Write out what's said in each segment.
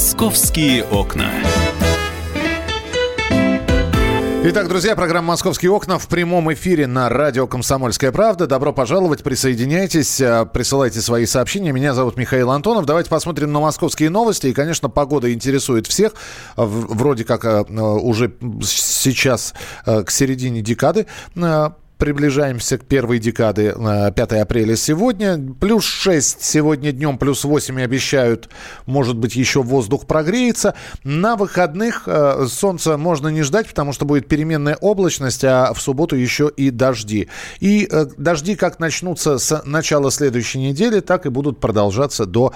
Московские окна. Итак, друзья, программа «Московские окна» в прямом эфире на радио «Комсомольская правда». Добро пожаловать, присоединяйтесь, э, присылайте свои сообщения. Меня зовут Михаил Антонов. Давайте посмотрим на московские новости. И, конечно, погода интересует всех. Вроде как э, уже сейчас э, к середине декады приближаемся к первой декады 5 э, апреля сегодня. Плюс 6 сегодня днем, плюс 8 обещают, может быть, еще воздух прогреется. На выходных э, солнца можно не ждать, потому что будет переменная облачность, а в субботу еще и дожди. И э, дожди как начнутся с начала следующей недели, так и будут продолжаться до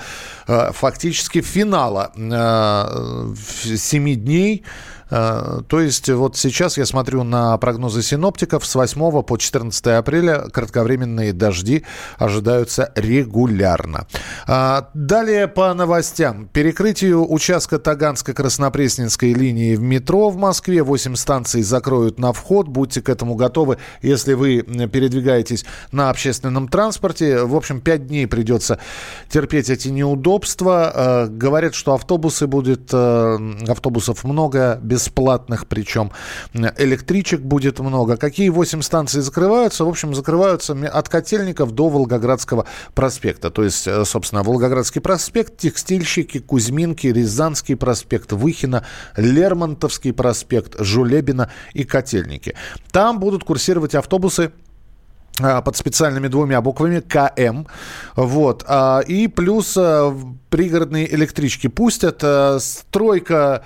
фактически финала 7 дней то есть вот сейчас я смотрю на прогнозы синоптиков. С 8 по 14 апреля кратковременные дожди ожидаются регулярно. А, далее по новостям. Перекрытию участка Таганско-Краснопресненской линии в метро в Москве. 8 станций закроют на вход. Будьте к этому готовы, если вы передвигаетесь на общественном транспорте. В общем, 5 дней придется терпеть эти неудобства. Э, говорят, что автобусы будет, э, автобусов много, без бесплатных причем. Электричек будет много. Какие 8 станций закрываются? В общем, закрываются от Котельников до Волгоградского проспекта. То есть, э, собственно, Волгоградский проспект, Текстильщики, Кузьминки, Рязанский проспект, Выхина, Лермонтовский проспект, Жулебина и Котельники. Там будут курсировать автобусы а, под специальными двумя буквами КМ. Вот. А, и плюс э, пригородные электрички пустят. Э, стройка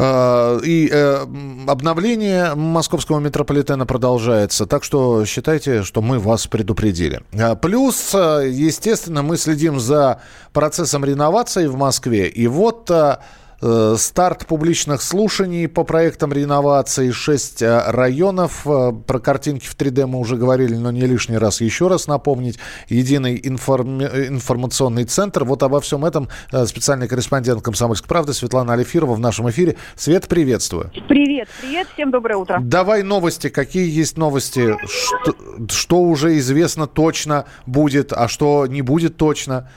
и э, обновление московского метрополитена продолжается. Так что считайте, что мы вас предупредили. А, плюс, э, естественно, мы следим за процессом реновации в Москве. И вот Э, старт публичных слушаний по проектам реновации. Шесть э, районов. Э, про картинки в 3D мы уже говорили, но не лишний раз еще раз напомнить. Единый информ... информационный центр. Вот обо всем этом специальный корреспондент «Комсомольской правды» Светлана Алифирова в нашем эфире. Свет, приветствую. Привет, привет, всем доброе утро. Давай новости. Какие есть новости? Что, что уже известно точно будет, а что не будет точно?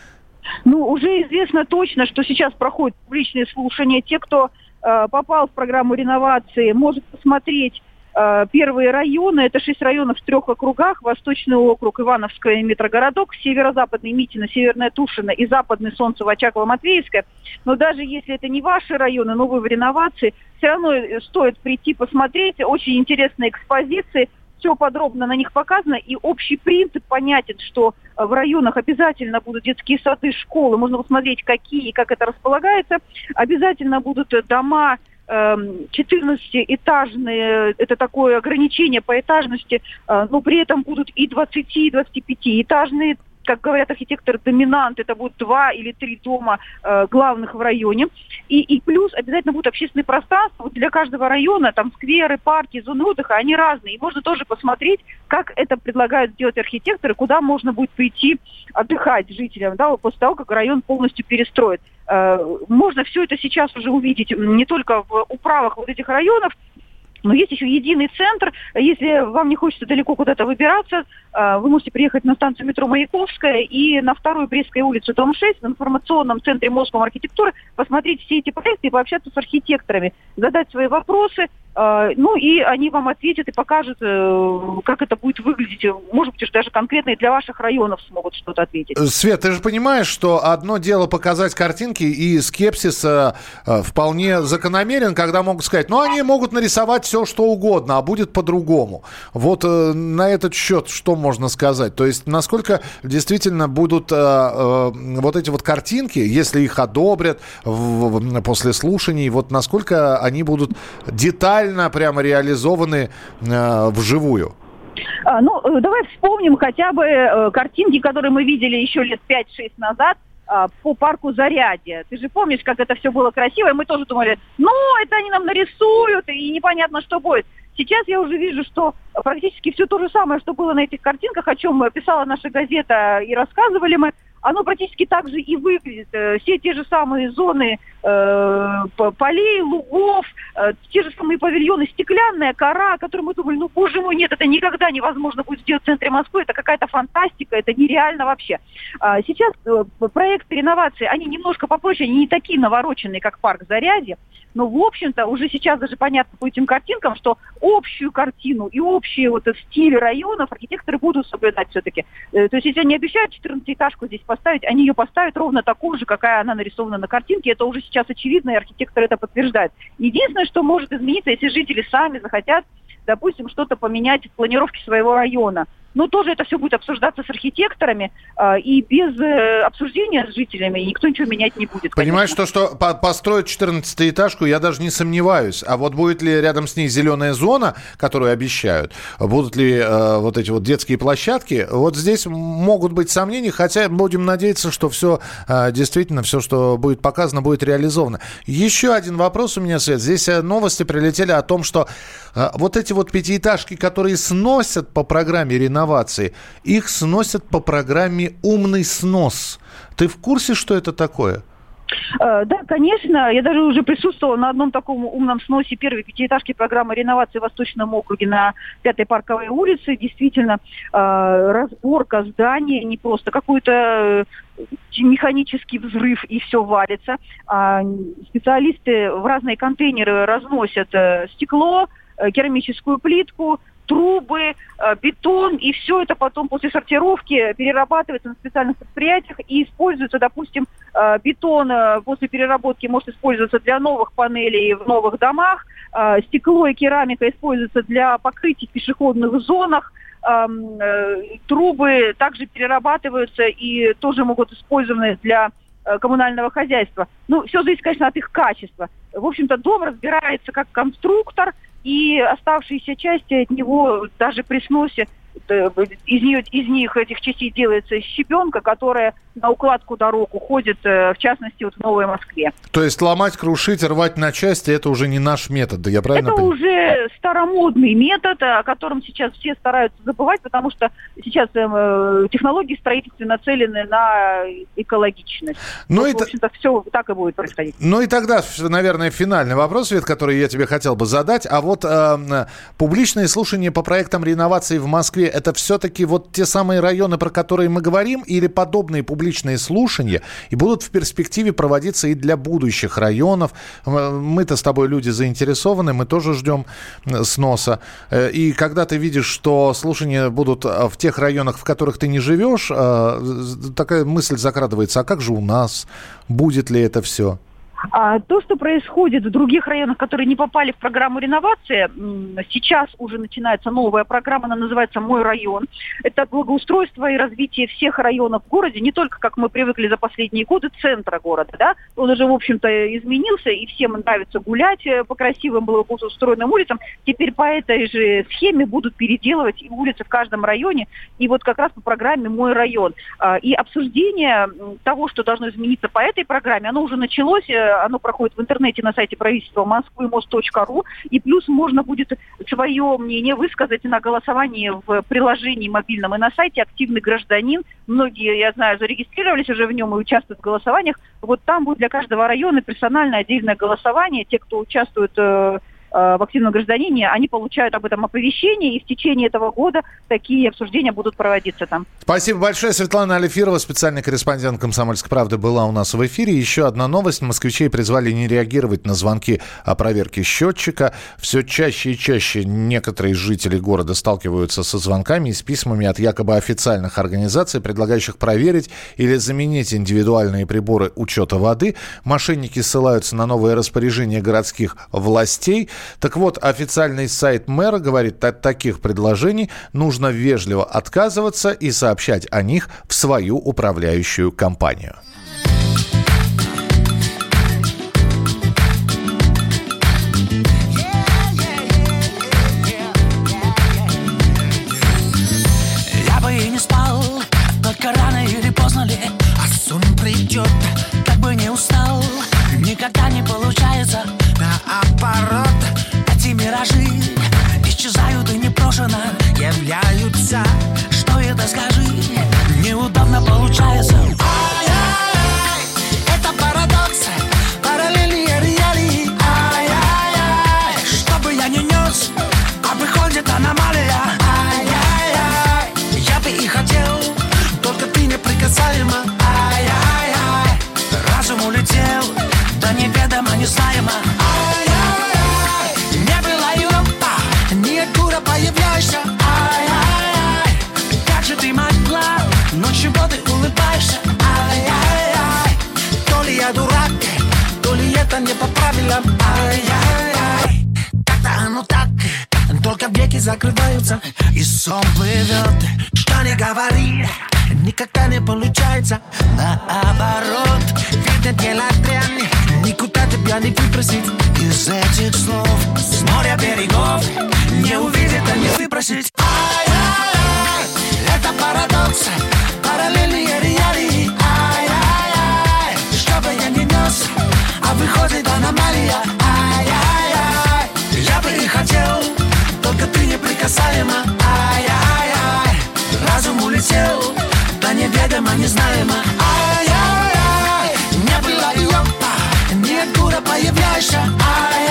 Ну, уже известно точно, что сейчас проходят публичные слушания. Те, кто э, попал в программу реновации, может посмотреть э, первые районы. Это шесть районов в трех округах. Восточный округ, Ивановская метрогородок, северо-западный Митино, Северная Тушина и западный Солнцево, Очаково, Матвеевская. Но даже если это не ваши районы, но вы в реновации, все равно э, стоит прийти посмотреть. Очень интересные экспозиции – все подробно на них показано, и общий принцип понятен, что э, в районах обязательно будут детские сады, школы, можно посмотреть, какие и как это располагается. Обязательно будут дома 14-этажные, эм, это такое ограничение по этажности, э, но при этом будут и 20, и 25-этажные как говорят архитекторы, доминант, это будут два или три дома э, главных в районе. И, и плюс обязательно будут общественные пространства. Вот для каждого района, там скверы, парки, зоны отдыха, они разные. И можно тоже посмотреть, как это предлагают сделать архитекторы, куда можно будет прийти отдыхать жителям, да, после того, как район полностью перестроит. Э, можно все это сейчас уже увидеть не только в управах вот этих районов, но есть еще единый центр. Если вам не хочется далеко куда-то выбираться, а, вы можете приехать на станцию метро Маяковская и на вторую Брестской улицу, дом 6, в информационном центре Московской архитектуры, посмотреть все эти проекты и пообщаться с архитекторами, задать свои вопросы, ну и они вам ответят и покажут, э, как это будет выглядеть. Может быть, даже конкретно и для ваших районов смогут что-то ответить. Свет, ты же понимаешь, что одно дело показать картинки, и скепсис э, э, вполне закономерен, когда могут сказать, ну они могут нарисовать все, что угодно, а будет по-другому. Вот на этот счет что можно сказать? То есть насколько действительно будут вот эти вот картинки, если их одобрят после слушаний, вот насколько они будут детально реально прямо реализованы э, вживую? А, ну, э, давай вспомним хотя бы э, картинки, которые мы видели еще лет 5-6 назад э, по парку Зарядье. Ты же помнишь, как это все было красиво, и мы тоже думали, ну, это они нам нарисуют, и непонятно, что будет. Сейчас я уже вижу, что практически все то же самое, что было на этих картинках, о чем писала наша газета и рассказывали мы, оно практически так же и выглядит. Э, все те же самые зоны э, полей, лугов, э, те же самые павильоны, стеклянная кора, о которой мы думали, ну, боже мой, нет, это никогда невозможно будет сделать в центре Москвы, это какая-то фантастика, это нереально вообще. А сейчас э, проекты реновации, они немножко попроще, они не такие навороченные, как парк Зарядье, но, в общем-то, уже сейчас даже понятно по этим картинкам, что общую картину и общий вот стиль районов архитекторы будут соблюдать все-таки. Э, то есть, если они обещают 14-этажку здесь поставить, они ее поставят ровно такую же, какая она нарисована на картинке. Это уже сейчас очевидно, и архитектор это подтверждает. Единственное, что может измениться, если жители сами захотят, допустим, что-то поменять в планировке своего района – но тоже это все будет обсуждаться с архитекторами, э, и без э, обсуждения с жителями никто ничего менять не будет. Понимаешь, что, что по построить 14-этажку, я даже не сомневаюсь. А вот будет ли рядом с ней зеленая зона, которую обещают, будут ли э, вот эти вот детские площадки, вот здесь могут быть сомнения, хотя будем надеяться, что все э, действительно, все, что будет показано, будет реализовано. Еще один вопрос у меня, Свет. Здесь э, новости прилетели о том, что э, вот эти вот пятиэтажки, которые сносят по программе реновации, инновации. Их сносят по программе «Умный снос». Ты в курсе, что это такое? Э, да, конечно. Я даже уже присутствовала на одном таком умном сносе первой пятиэтажки программы реновации в Восточном округе на Пятой парковой улице. Действительно, э, разборка здания, не просто какой-то э, механический взрыв и все валится. А специалисты в разные контейнеры разносят стекло, керамическую плитку, трубы, э, бетон, и все это потом после сортировки перерабатывается на специальных предприятиях и используется, допустим, э, бетон э, после переработки может использоваться для новых панелей в новых домах, стекло и керамика используются для покрытий в пешеходных зонах, эм, трубы также перерабатываются и тоже могут использованы для коммунального хозяйства. Ну, все зависит, конечно, от их качества. В общем-то, дом разбирается как конструктор, и оставшиеся части от него даже при сносе Э, из, нее, из них, этих частей делается щебенка, которая на укладку дорог уходит, э, в частности, вот в Новой Москве. То есть ломать, крушить, рвать на части, это уже не наш метод, я правильно Это понимаю? уже старомодный метод, о котором сейчас все стараются забывать, потому что сейчас э, технологии строительства нацелены на экологичность. Ну, вот, и в общем-то, все так и будет происходить. Ну и тогда, наверное, финальный вопрос, Свет, который я тебе хотел бы задать. А вот э, публичные слушания по проектам реновации в Москве Москве, это все-таки вот те самые районы, про которые мы говорим, или подобные публичные слушания, и будут в перспективе проводиться и для будущих районов. Мы-то с тобой люди заинтересованы, мы тоже ждем сноса. Э, и когда ты видишь, что слушания будут э, в тех районах, в которых ты не живешь, э, такая мысль закрадывается, а как же у нас? Будет ли это все? А то, что происходит в других районах, которые не попали в программу реновации, сейчас уже начинается новая программа, она называется «Мой район». Это благоустройство и развитие всех районов в городе, не только, как мы привыкли за последние годы, центра города. Да? Он уже, в общем-то, изменился, и всем нравится гулять э, по красивым благоустроенным улицам. Теперь по этой же схеме будут переделывать и улицы в каждом районе, и вот как раз по программе «Мой район». А, и обсуждение того, что должно измениться по этой программе, оно уже началось э, оно проходит в интернете на сайте правительства Москвы мост.ру. И плюс можно будет свое мнение высказать на голосовании в приложении мобильном и на сайте «Активный гражданин». Многие, я знаю, зарегистрировались уже в нем и участвуют в голосованиях. Вот там будет для каждого района персональное отдельное голосование. Те, кто участвует э, в активном гражданине, они получают об этом оповещение, и в течение этого года такие обсуждения будут проводиться там. Спасибо большое. Светлана Алифирова, специальный корреспондент «Комсомольской правды», была у нас в эфире. Еще одна новость. Москвичей призвали не реагировать на звонки о проверке счетчика. Все чаще и чаще некоторые жители города сталкиваются со звонками и с письмами от якобы официальных организаций, предлагающих проверить или заменить индивидуальные приборы учета воды. Мошенники ссылаются на новые распоряжения городских властей – так вот, официальный сайт мэра говорит, от таких предложений нужно вежливо отказываться и сообщать о них в свою управляющую компанию. Веки закрываются и сон плывет. Что не говори, никогда не получается. Наоборот, видно дело дрянь Никуда тебя не выбросить из этих слов. С моря берегов не увидит, а не выбросить Ай-яй-яй, это парадокс, параллельные реалии. Ай-яй-яй, что бы я ни нес, а выходит аномалия ты неприкасаема Ай-яй-яй, разум улетел, да неведомо, незнаемо Ай-яй-яй, не было и опа, ниоткуда появляешься Ай-яй-яй,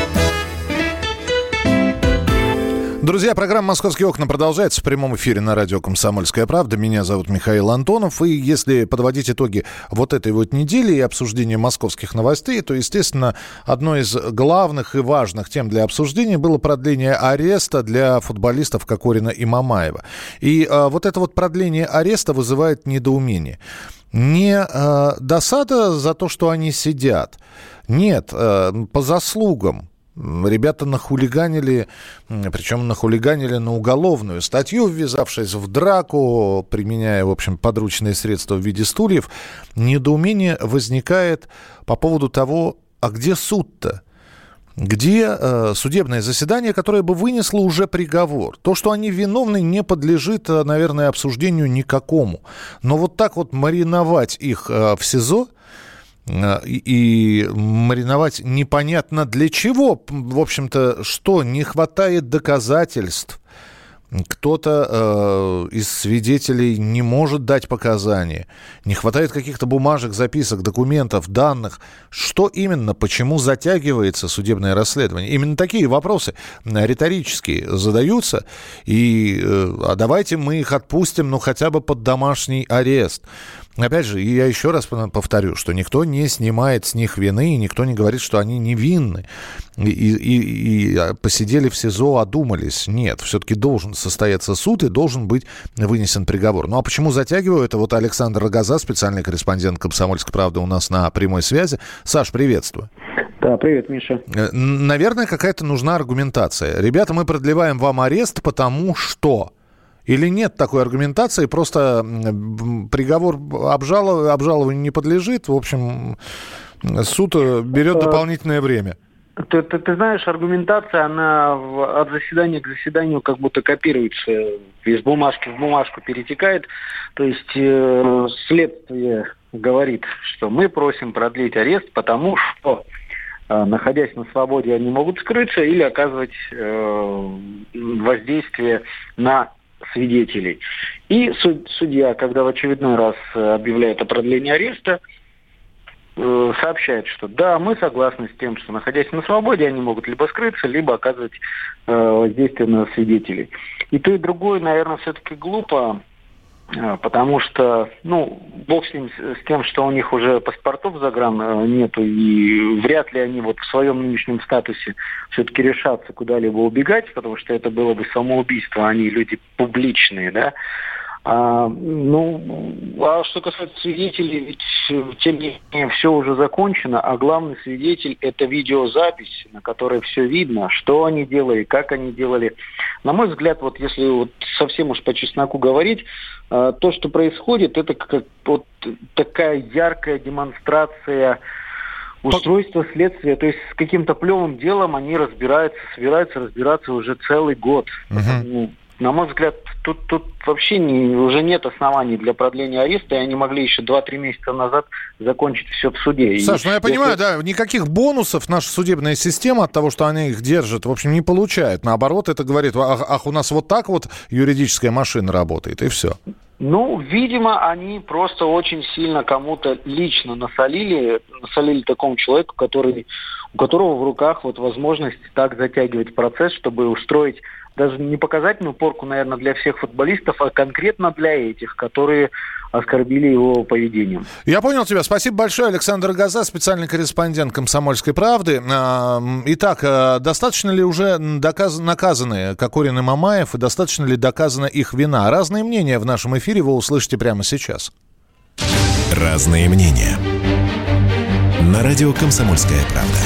Друзья, программа «Московские окна» продолжается в прямом эфире на радио «Комсомольская правда». Меня зовут Михаил Антонов. И если подводить итоги вот этой вот недели и обсуждения московских новостей, то, естественно, одной из главных и важных тем для обсуждения было продление ареста для футболистов Кокорина и Мамаева. И а, вот это вот продление ареста вызывает недоумение. Не а, досада за то, что они сидят. Нет, а, по заслугам. Ребята нахулиганили, причем нахулиганили на уголовную статью, ввязавшись в драку, применяя, в общем, подручные средства в виде стульев. Недоумение возникает по поводу того, а где суд-то? Где э, судебное заседание, которое бы вынесло уже приговор? То, что они виновны, не подлежит, наверное, обсуждению никакому. Но вот так вот мариновать их э, в СИЗО – и мариновать непонятно для чего. В общем-то, что не хватает доказательств. Кто-то э, из свидетелей не может дать показания. Не хватает каких-то бумажек, записок, документов, данных. Что именно, почему затягивается судебное расследование? Именно такие вопросы риторические задаются. И э, а давайте мы их отпустим, ну хотя бы под домашний арест. Опять же, я еще раз повторю, что никто не снимает с них вины, и никто не говорит, что они невинны. И, и, и а, посидели в СИЗО, одумались. Нет, все-таки должен состояться суд и должен быть вынесен приговор. Ну а почему затягиваю? Это вот Александр Рогоза, специальный корреспондент «Комсомольской правды» у нас на прямой связи. Саш, приветствую. Да, привет, Миша. Э, наверное, какая-то нужна аргументация. Ребята, мы продлеваем вам арест, потому что... Или нет такой аргументации, просто приговор обжалов... обжалованию не подлежит, в общем, суд э, берет дополнительное время. Ты, ты, ты знаешь, аргументация, она в, от заседания к заседанию как будто копируется, из бумажки в бумажку перетекает. То есть э, следствие говорит, что мы просим продлить арест, потому что э, находясь на свободе, они могут скрыться или оказывать э, воздействие на свидетелей. И судья, когда в очередной раз э, объявляет о продлении ареста, э, сообщает, что да, мы согласны с тем, что находясь на свободе, они могут либо скрыться, либо оказывать э, воздействие на свидетелей. И то, и другое, наверное, все-таки глупо, потому что, ну, бог с ним, с тем, что у них уже паспортов за гран э, нету, и вряд ли они вот в своем нынешнем статусе все-таки решатся куда-либо убегать, потому что это было бы самоубийство, они люди публичные, да, а, ну, а что касается свидетелей, ведь тем не менее все уже закончено, а главный свидетель это видеозапись, на которой все видно, что они делали, как они делали. На мой взгляд, вот если вот совсем уж по чесноку говорить, а, то, что происходит, это как вот такая яркая демонстрация Устройство следствия, то есть с каким-то плевым делом они разбираются, собираются разбираться уже целый год. Угу. На мой взгляд, тут, тут вообще не, уже нет оснований для продления ареста, и они могли еще 2-3 месяца назад закончить все в суде. Саш, и ну я понимаю, да, никаких бонусов наша судебная система от того, что они их держат, в общем, не получает. Наоборот, это говорит, ах, ах у нас вот так вот юридическая машина работает, и все. Ну, видимо, они просто очень сильно кому-то лично насолили, насолили такому человеку, который, у которого в руках вот возможность так затягивать процесс, чтобы устроить даже не показательную порку, наверное, для всех футболистов, а конкретно для этих, которые оскорбили его поведением. Я понял тебя. Спасибо большое, Александр Газа, специальный корреспондент «Комсомольской правды». А, итак, а, достаточно ли уже доказ... наказаны Кокорин и Мамаев, и достаточно ли доказана их вина? Разные мнения в нашем эфире вы услышите прямо сейчас. Разные мнения. На радио «Комсомольская правда».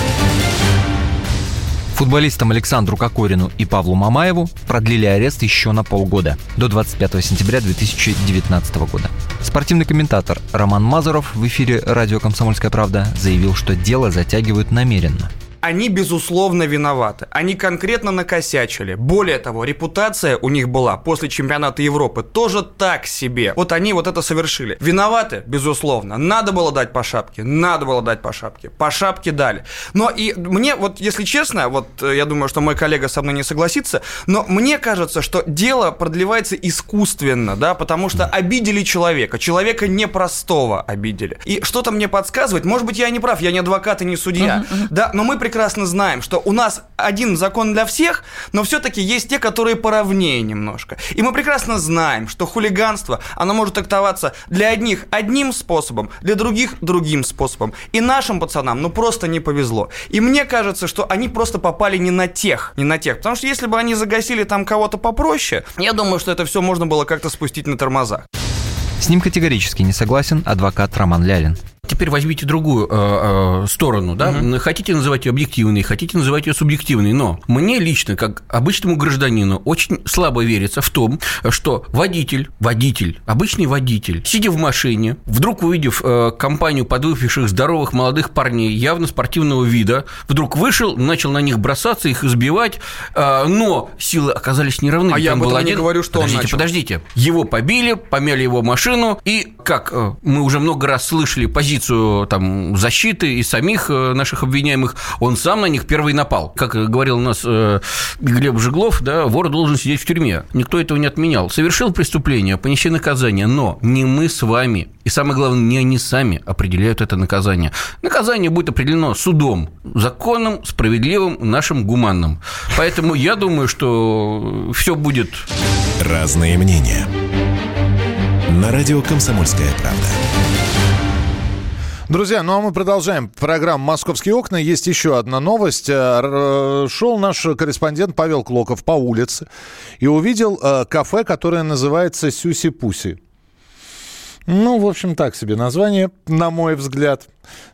Футболистам Александру Кокорину и Павлу Мамаеву продлили арест еще на полгода, до 25 сентября 2019 года. Спортивный комментатор Роман Мазуров в эфире радио «Комсомольская правда» заявил, что дело затягивают намеренно – они, безусловно, виноваты. Они конкретно накосячили. Более того, репутация у них была после чемпионата Европы тоже так себе. Вот они вот это совершили. Виноваты, безусловно. Надо было дать по шапке. Надо было дать по шапке. По шапке дали. Но и мне, вот если честно, вот э, я думаю, что мой коллега со мной не согласится, но мне кажется, что дело продлевается искусственно, да, потому что обидели человека. Человека непростого обидели. И что-то мне подсказывает, может быть, я не прав, я не адвокат и не судья, uh-huh, uh-huh. да, но мы прекрасно прекрасно знаем, что у нас один закон для всех, но все-таки есть те, которые поровнее немножко. И мы прекрасно знаем, что хулиганство, оно может трактоваться для одних одним способом, для других другим способом. И нашим пацанам, ну, просто не повезло. И мне кажется, что они просто попали не на тех, не на тех. Потому что если бы они загасили там кого-то попроще, я думаю, что это все можно было как-то спустить на тормозах. С ним категорически не согласен адвокат Роман Лялин. Теперь возьмите другую э, э, сторону, да? Угу. Хотите называть ее объективной, хотите называть ее субъективной, но мне лично, как обычному гражданину, очень слабо верится в том, что водитель, водитель, обычный водитель, сидя в машине, вдруг увидев э, компанию подвыпивших здоровых молодых парней явно спортивного вида, вдруг вышел, начал на них бросаться, их избивать, э, но силы оказались неравны. А я об этом один... не говорю, что подождите, он начал. Подождите, его побили, помяли его машину, и, как э, мы уже много раз слышали позицию позицию там, защиты и самих э, наших обвиняемых, он сам на них первый напал. Как говорил у нас э, Глеб Жиглов, да, вор должен сидеть в тюрьме. Никто этого не отменял. Совершил преступление, понеси наказание, но не мы с вами. И самое главное, не они сами определяют это наказание. Наказание будет определено судом, законным, справедливым, нашим гуманным. Поэтому я думаю, что все будет... Разные мнения. На радио «Комсомольская правда». Друзья, ну а мы продолжаем программу «Московские окна». Есть еще одна новость. Э, шел наш корреспондент Павел Клоков по улице и увидел э, кафе, которое называется «Сюси-пуси». Ну, в общем, так себе название, на мой взгляд,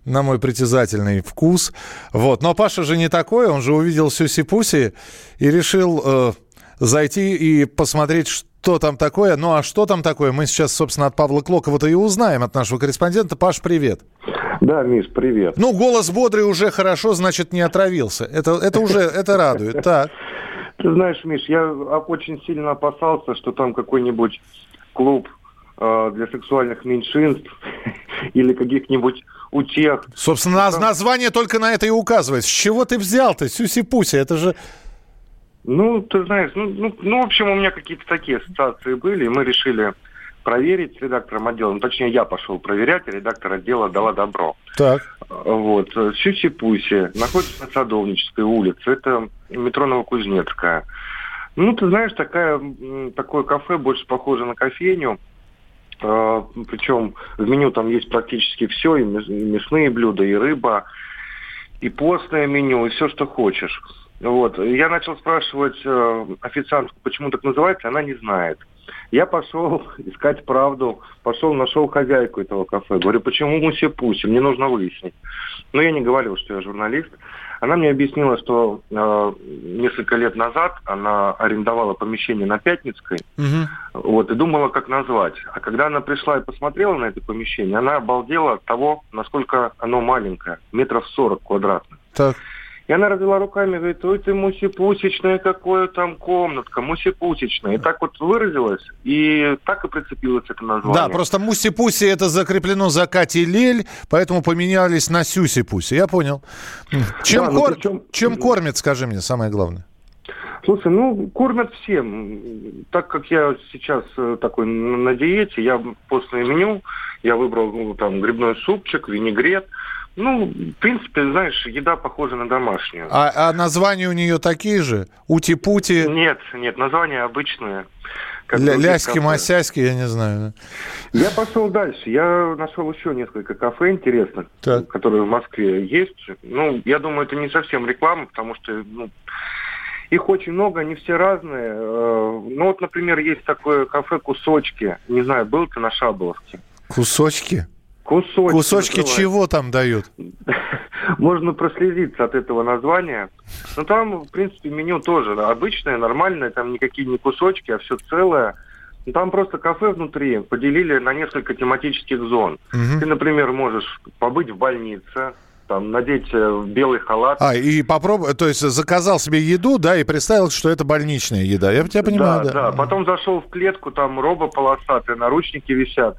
на мой притязательный вкус. Вот. Но Паша же не такой, он же увидел Сюси-Пуси и решил э, зайти и посмотреть, что там такое. Ну а что там такое, мы сейчас, собственно, от Павла Клокова-то и узнаем, от нашего корреспондента. Паш, привет. Да, Миш, привет. Ну, голос бодрый уже хорошо, значит, не отравился. Это, это уже, это радует. Так. Ты знаешь, Миш, я очень сильно опасался, что там какой-нибудь клуб э, для сексуальных меньшинств или каких-нибудь утех. Собственно, там... название только на это и указывает. С чего ты взял-то, Сюси-Пуси? Это же ну, ты знаешь, ну, ну, ну, в общем, у меня какие-то такие ассоциации были, и мы решили проверить с редактором отдела. Ну, точнее, я пошел проверять, а редактор отдела дала добро. Так. Вот. Сюси-Пуси находится на Садовнической улице. Это метро Новокузнецкая. Ну, ты знаешь, такая, такое кафе больше похоже на кофейню. А, причем в меню там есть практически все, и мясные блюда, и рыба, и постное меню, и все, что хочешь. Вот. Я начал спрашивать э, официантку, почему так называется, она не знает. Я пошел искать правду, пошел, нашел хозяйку этого кафе. Говорю, почему Муси-Пуси? Мне нужно выяснить. Но я не говорил, что я журналист. Она мне объяснила, что э, несколько лет назад она арендовала помещение на Пятницкой, вот, и думала, как назвать. А когда она пришла и посмотрела на это помещение, она обалдела от того, насколько оно маленькое, метров 40 квадратных. Так. И она развела руками, говорит, ой, ты мусипусечная, какое там комнатка, мусипусечная. И так вот выразилась, и так и прицепилось это название. Да, просто Муси-Пуси это закреплено за Катей Лель, поэтому поменялись на Сюси-Пуси. Я понял. Чем, Да, ну кор- причем- Чем кормят, скажи мне, самое главное? Слушай, ну, кормят всем. Так как я сейчас э, такой на на диете, я постное меню, я выбрал ну, там грибной супчик, винегрет. Ну, в принципе, знаешь, еда похожа на домашнюю. А, а названия у нее такие же? Ути-пути, Нет, нет, названия обычные. ля- ляськи, кафе. масяськи, я не знаю. Я пошел дальше. Я нашел еще несколько кафе интересных, Так. которые в Москве есть. Ну, я думаю, это не совсем реклама, потому что ну, их очень много, они все разные. Э, Ну, вот, например, есть такое кафе «Кусочки». Не знаю, был ты на Шаболовке? Кусочки? Кусочки. Кусочки чего там дают? Можно прослезиться от этого названия. Но там, в принципе, меню тоже обычное, нормальное, там никакие не кусочки, а все целое. Ну, Там просто кафе внутри поделили на несколько тематических зон. Ты, например, можешь побыть в больнице, там, надеть э, белый халат. А, и попробовал, то есть заказал себе еду, да, и представил, что это больничная еда. Я тебя понимаю, да. да. Потом зашел в клетку, там роба полосатая, наручники висят.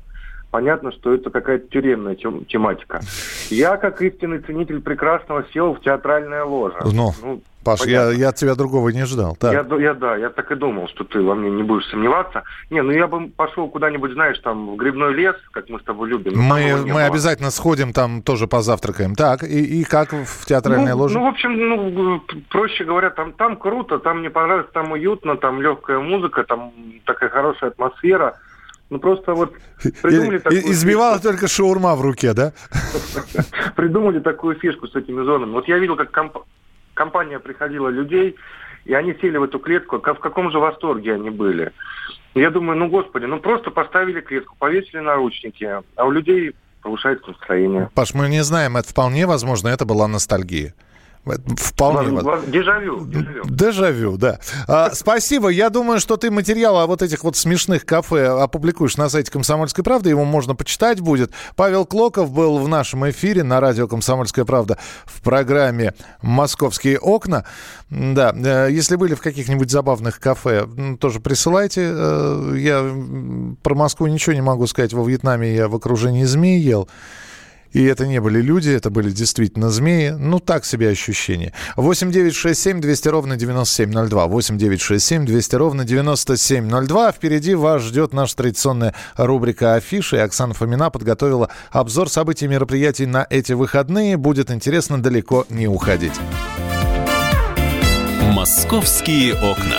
Понятно, что это какая-то тюремная тем- тематика. Я, как истинный ценитель прекрасного, сел в театральное ложе. Ну, Паш, я, понятно. я от тебя другого не ждал. Так. Я, я, да, я так и думал, что ты во мне не будешь сомневаться. Не, ну я бы пошел куда-нибудь, знаешь, там, в грибной лес, как мы с тобой любим. но Мы, мы было. обязательно сходим там тоже позавтракаем. Так, и, и как в театральной ну, ложе? Ну, в общем, ну, проще говоря, там, там круто, там мне понравилось, там уютно, там легкая музыка, там такая хорошая атмосфера. Ну, просто вот придумали И- такую избивала только шаурма в руке, да? придумали такую фишку с этими зонами. Вот я видел, как комп- компания приходила людей, и они сели в эту клетку, ка- в каком же восторге они были. Я думаю, ну, господи, ну просто поставили клетку, повесили наручники, а у людей повышается настроение. Паш, мы не знаем, это вполне возможно, это была ностальгия. Вполне воз- Дежавю, дежавю. Дежавю, да. А, спасибо. Я думаю, что ты материал о вот этих вот смешных кафе опубликуешь на сайте «Комсомольской правды». Его можно почитать будет. Павел Клоков был в нашем эфире на радио «Комсомольская правда» в программе «Московские окна». Да, э, если были в каких-нибудь забавных кафе, тоже присылайте. Э, Я про Москву ничего не могу сказать. Во Вьетнаме я в окружении змей ел. И это не были люди, это были действительно змеи. Ну, так себе ощущение. 8 9 6 7 200 ровно 9702. 8 9 6 7 200 ровно 9702. Впереди вас ждет наша традиционная рубрика «Афиши». Оксана Фомина подготовила обзор событий и мероприятий на эти выходные. Будет интересно, далеко не уходить. «Московские окна».